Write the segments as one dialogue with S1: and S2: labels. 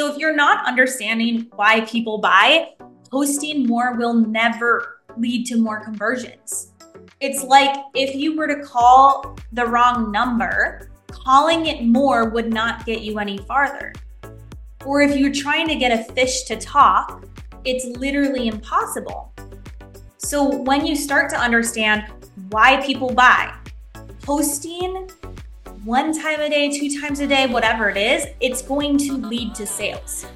S1: So if you're not understanding why people buy, posting more will never lead to more conversions. It's like if you were to call the wrong number, calling it more would not get you any farther. Or if you're trying to get a fish to talk, it's literally impossible. So when you start to understand why people buy, posting one time a day, two times a day, whatever it is, it's going to lead to sales.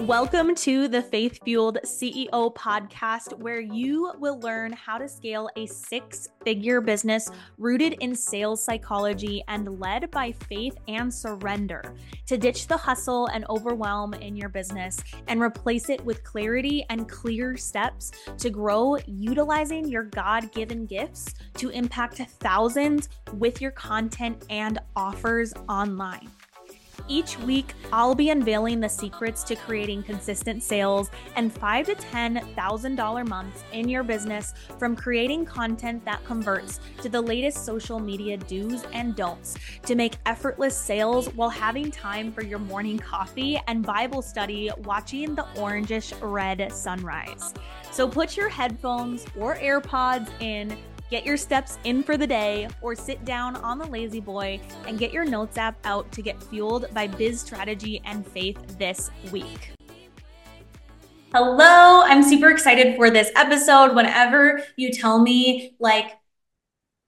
S1: Welcome to the Faith Fueled CEO podcast, where you will learn how to scale a six figure business rooted in sales psychology and led by faith and surrender to ditch the hustle and overwhelm in your business and replace it with clarity and clear steps to grow utilizing your God given gifts to impact thousands with your content and offers online. Each week, I'll be unveiling the secrets to creating consistent sales and five to ten thousand dollar months in your business from creating content that converts to the latest social media do's and don'ts to make effortless sales while having time for your morning coffee and Bible study watching the orangish red sunrise. So put your headphones or AirPods in Get your steps in for the day or sit down on the La-Z-Boy and get your notes app out to get fueled by biz strategy and faith this week. Hello, I'm super excited for this episode. Whenever you tell me, like,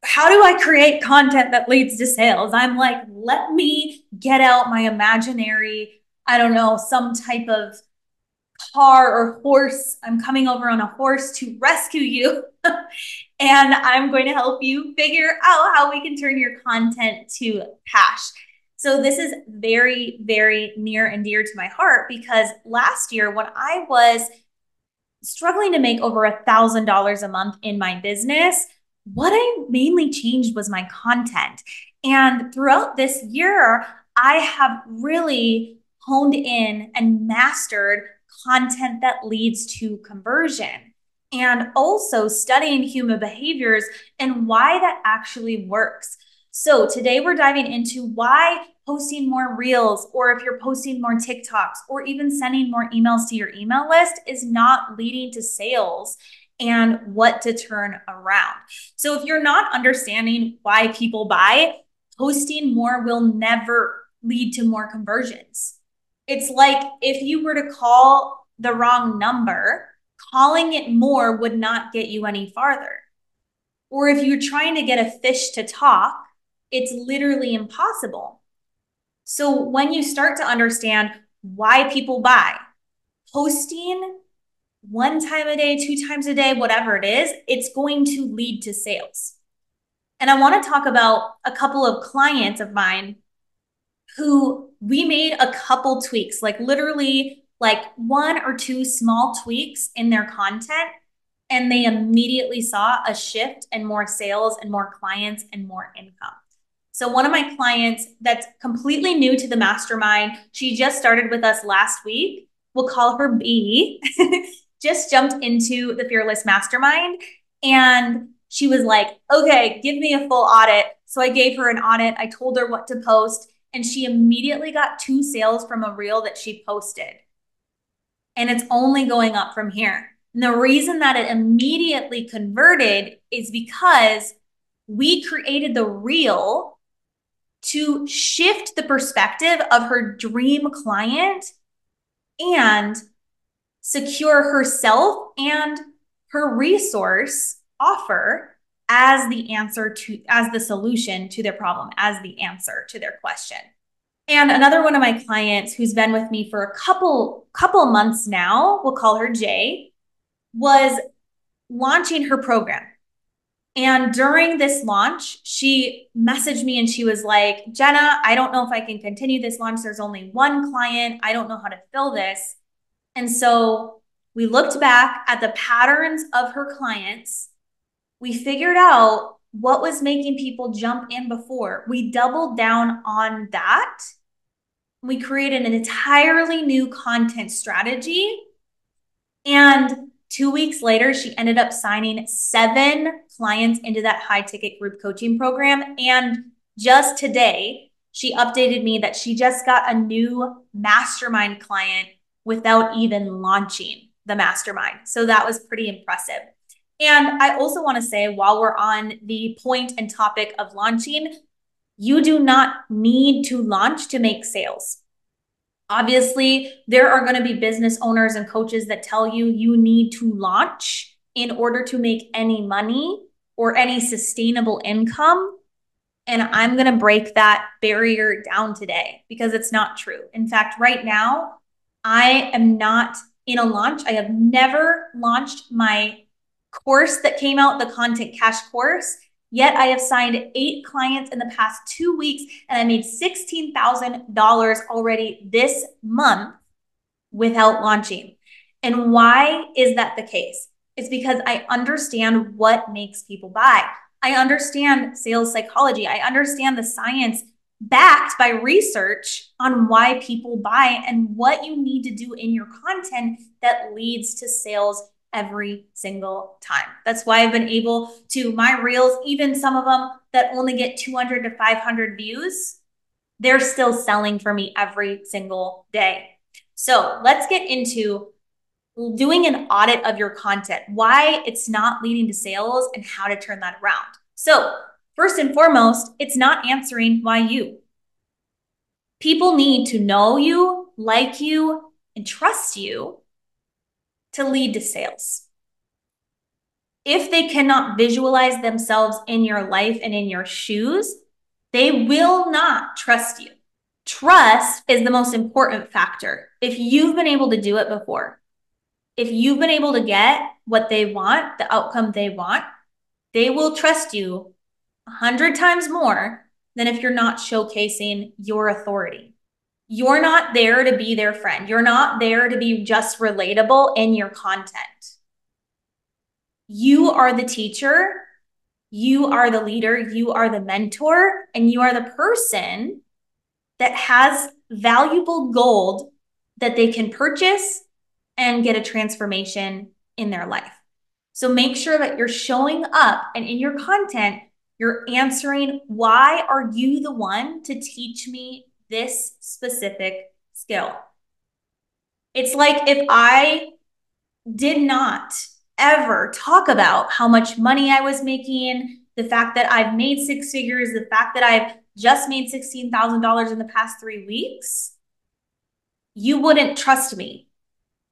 S1: how do I create content that leads to sales? I'm like, let me get out my imaginary, I don't know, some type of car or horse. I'm coming over on a horse to rescue you. and I'm going to help you figure out how we can turn your content to cash. So, this is very, very near and dear to my heart because last year, when I was struggling to make over a thousand dollars a month in my business, what I mainly changed was my content. And throughout this year, I have really honed in and mastered content that leads to conversion and also studying human behaviors and why that actually works. So, today we're diving into why posting more reels, or if you're posting more TikToks, or even sending more emails to your email list is not leading to sales and what to turn around. So, if you're not understanding why people buy, posting more will never lead to more conversions. It's like if you were to call the wrong number, calling it more would not get you any farther. Or if you're trying to get a fish to talk, it's literally impossible. So when you start to understand why people buy, posting one time a day, two times a day, whatever it is, it's going to lead to sales. And I want to talk about a couple of clients of mine who we made a couple tweaks, like literally like one or two small tweaks in their content and they immediately saw a shift and more sales and more clients and more income. So, one of my clients that's completely new to the mastermind, she just started with us last week. We'll call her B, just jumped into the Fearless Mastermind. And she was like, okay, give me a full audit. So, I gave her an audit. I told her what to post. And she immediately got two sales from a reel that she posted and it's only going up from here. And the reason that it immediately converted is because we created the reel to shift the perspective of her dream client and secure herself and her resource offer as the answer to as the solution to their problem as the answer to their question and another one of my clients who's been with me for a couple couple months now, we'll call her Jay, was launching her program. And during this launch, she messaged me and she was like, Jenna, I don't know if I can continue this launch. There's only one client. I don't know how to fill this. And so we looked back at the patterns of her clients. We figured out what was making people jump in before. We doubled down on that we created an entirely new content strategy. And two weeks later, she ended up signing seven clients into that high ticket group coaching program. And just today, she updated me that she just got a new mastermind client without even launching the mastermind. So that was pretty impressive. And I also want to say, while we're on the point and topic of launching, you do not need to launch to make sales. Obviously, there are going to be business owners and coaches that tell you you need to launch in order to make any money or any sustainable income. And I'm going to break that barrier down today because it's not true. In fact, right now, I am not in a launch. I have never launched my course that came out, the Content Cash course. Yet I have signed eight clients in the past two weeks and I made $16,000 already this month without launching. And why is that the case? It's because I understand what makes people buy. I understand sales psychology. I understand the science backed by research on why people buy and what you need to do in your content that leads to sales every single time. That's why I've been able to my reels, even some of them that only get 200 to 500 views, they're still selling for me every single day. So let's get into doing an audit of your content, why it's not leading to sales, and how to turn that around. So, first and foremost, it's not answering why you. People need to know you, like you, and trust you to lead to sales. If they cannot visualize themselves in your life and in your shoes, they will not trust you. Trust is the most important factor. If you've been able to do it before, if you've been able to get what they want, the outcome they want, they will trust you a hundred times more than if you're not showcasing your authority. You're not there to be their friend. You're not there to be just relatable in your content. You are the teacher, you are the leader, you are the mentor, and you are the person that has valuable gold that they can purchase and get a transformation in their life. So make sure that you're showing up and in your content, you're answering why are you the one to teach me this specific skill. It's like if I did not ever talk about how much money I was making, the fact that I've made six figures, the fact that I've just made $16,000 in the past three weeks, you wouldn't trust me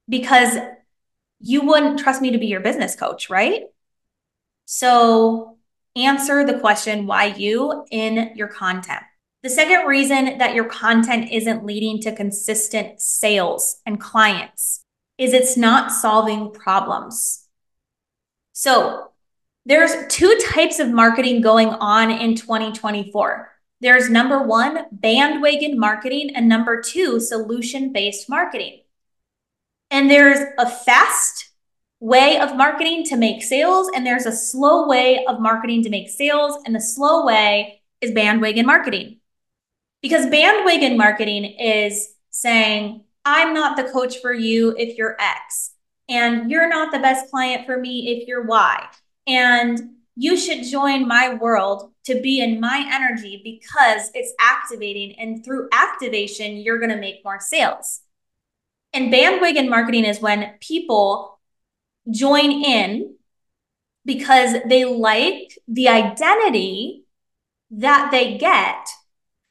S1: because you wouldn't trust me to be your business coach, right? So answer the question why you in your content. The second reason that your content isn't leading to consistent sales and clients is it's not solving problems. So, there's two types of marketing going on in 2024. There's number one, bandwagon marketing, and number two, solution based marketing. And there's a fast way of marketing to make sales, and there's a slow way of marketing to make sales. And the slow way is bandwagon marketing. Because bandwagon marketing is saying, I'm not the coach for you if you're X, and you're not the best client for me if you're Y. And you should join my world to be in my energy because it's activating. And through activation, you're going to make more sales. And bandwagon marketing is when people join in because they like the identity that they get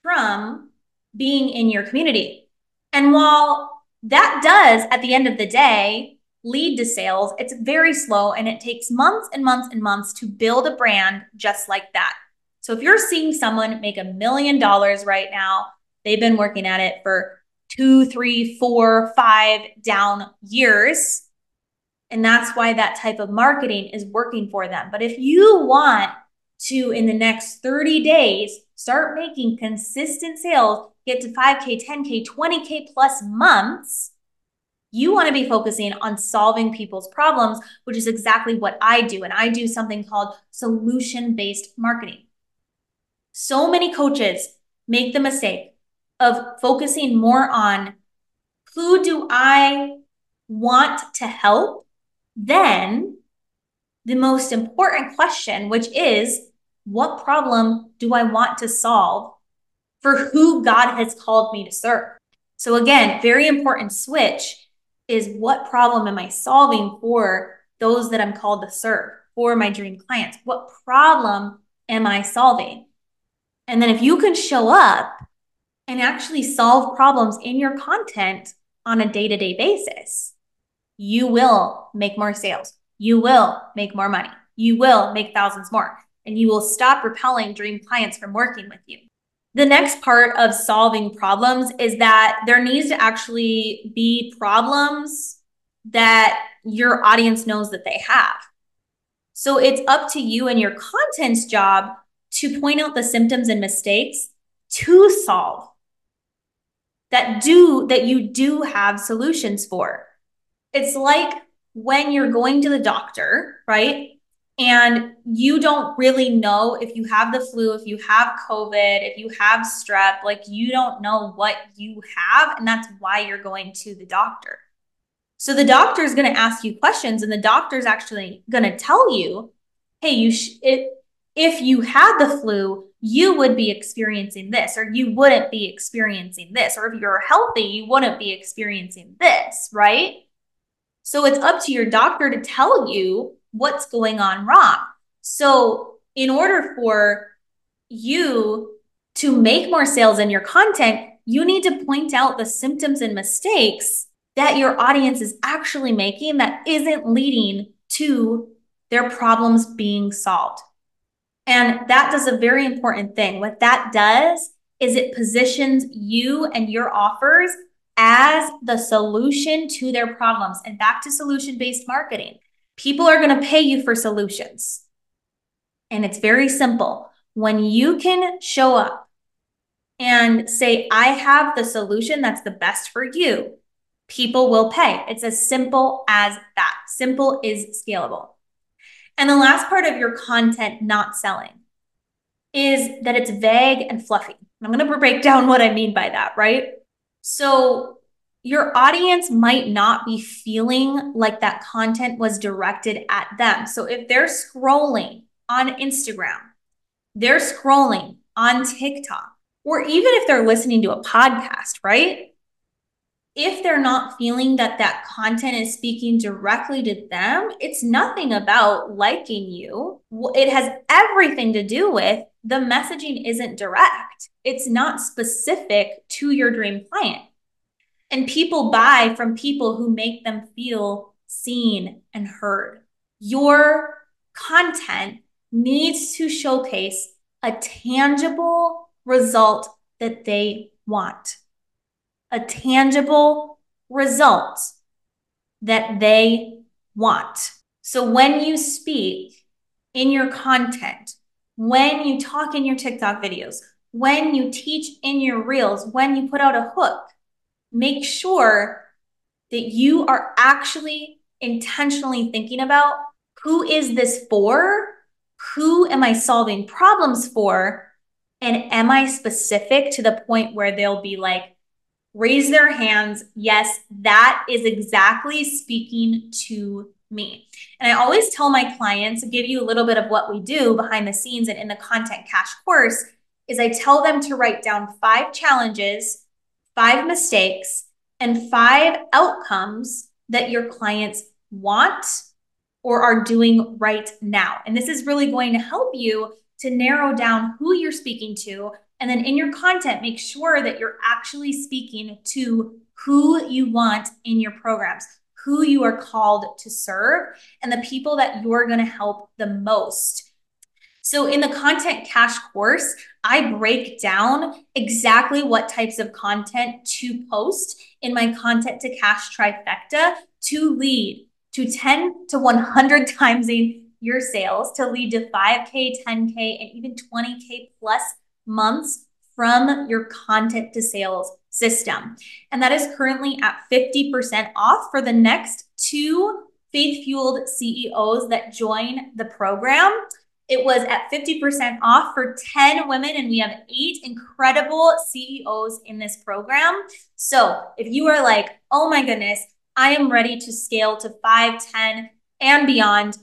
S1: from being in your community. And while that does, at the end of the day, lead to sales, it's very slow and it takes months and months and months to build a brand just like that. So if you're seeing someone make a million dollars right now, they've been working at it for two, three, four, five down years. And that's why that type of marketing is working for them. But if you want to, in the next 30 days, start making consistent sales, get to 5K, 10K, 20K plus months, you want to be focusing on solving people's problems, which is exactly what I do. And I do something called solution based marketing. So many coaches make the mistake of focusing more on who do I want to help than the most important question, which is what problem do I want to solve for who God has called me to serve. So, again, very important switch is what problem am I solving for those that I'm called to serve, for my dream clients? What problem am I solving? And then if you can show up and actually solve problems in your content on a day to day basis, you will make more sales. You will make more money. You will make thousands more, and you will stop repelling dream clients from working with you. The next part of solving problems is that there needs to actually be problems that your audience knows that they have. So it's up to you and your content's job to point out the symptoms and mistakes to solve that do that you do have solutions for. It's like when you're going to the doctor, right? And you don't really know if you have the flu, if you have COVID, if you have strep, like you don't know what you have. And that's why you're going to the doctor. So the doctor is going to ask you questions, and the doctor is actually going to tell you, hey, you sh- it, if you had the flu, you would be experiencing this, or you wouldn't be experiencing this, or if you're healthy, you wouldn't be experiencing this, right? So it's up to your doctor to tell you what's going on wrong. So, in order for you to make more sales in your content, you need to point out the symptoms and mistakes that your audience is actually making that isn't leading to their problems being solved. And that does a very important thing. What that does is it positions you and your offers as the solution to their problems and back to solution based marketing. People are going to pay you for solutions. And it's very simple. When you can show up and say, I have the solution that's the best for you, people will pay. It's as simple as that. Simple is scalable. And the last part of your content not selling is that it's vague and fluffy. I'm going to break down what I mean by that, right? So, your audience might not be feeling like that content was directed at them. So, if they're scrolling on Instagram, they're scrolling on TikTok, or even if they're listening to a podcast, right? if they're not feeling that that content is speaking directly to them, it's nothing about liking you. It has everything to do with the messaging isn't direct, it's not specific to your dream client. And people buy from people who make them feel seen and heard. Your content needs to showcase a tangible result that they want a tangible result that they want. So when you speak in your content, when you talk in your TikTok videos, when you teach in your reels, when you put out a hook, make sure that you are actually intentionally thinking about who is this for? Who am I solving problems for? And am I specific to the point where they'll be like, raise their hands. Yes, that is exactly speaking to me. And I always tell my clients, give you a little bit of what we do behind the scenes and in the content cash course, is I tell them to write down five challenges, five mistakes, and five outcomes that your clients want or are doing right now. And this is really going to help you to narrow down who you're speaking to and then in your content, make sure that you're actually speaking to who you want in your programs, who you are called to serve, and the people that you're going to help the most. So, in the Content Cash course, I break down exactly what types of content to post in my Content to Cash trifecta to lead to 10 to 100 times your sales, to lead to 5K, 10K, and even 20K plus months from your content to sales system. And that is currently at 50% off for the next two faith fueled CEOs that join the program. It was at 50% off for 10 women, and we have eight incredible CEOs in this program. So if you are like, oh my goodness, I am ready to scale to 5, 10, and beyond,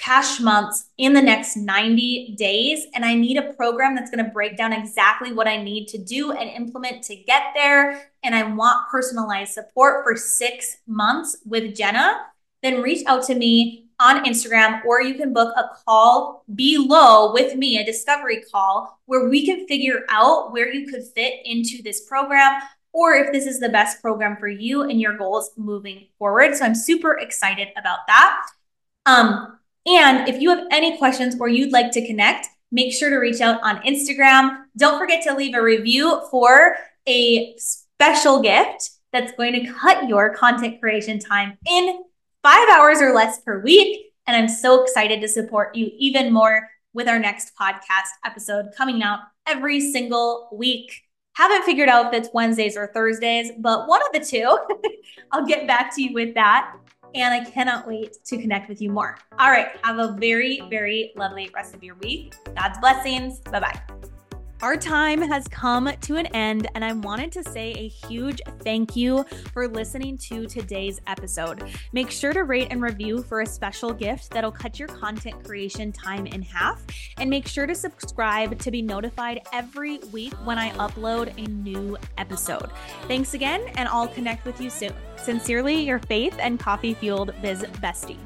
S1: cash months in the next 90 days. And I need a program that's going to break down exactly what I need to do and implement to get there. And I want personalized support for six months with Jenna. Then reach out to me on Instagram, or you can book a call below with me, a discovery call, where we can figure out where you could fit into this program or if this is the best program for you and your goals moving forward. So I'm super excited about that. Um, and if you have any questions or you'd like to connect, make sure to reach out on Instagram. Don't forget to leave a review for a special gift that's going to cut your content creation time in five hours or less per week. And I'm so excited to support you even more with our next podcast episode coming out every single week. Haven't figured out if it's Wednesdays or Thursdays, but one of the two. I'll get back to you with that. And I cannot wait to connect with you more. All right. Have a very, very lovely rest of your week. God's blessings. Bye bye. Our time has come to an end, and I wanted to say a huge thank you for listening to today's episode. Make sure to rate and review for a special gift that'll cut your content creation time in half, and make sure to subscribe to be notified every week when I upload a new episode. Thanks again, and I'll connect with you soon. Sincerely, your faith and coffee fueled biz bestie.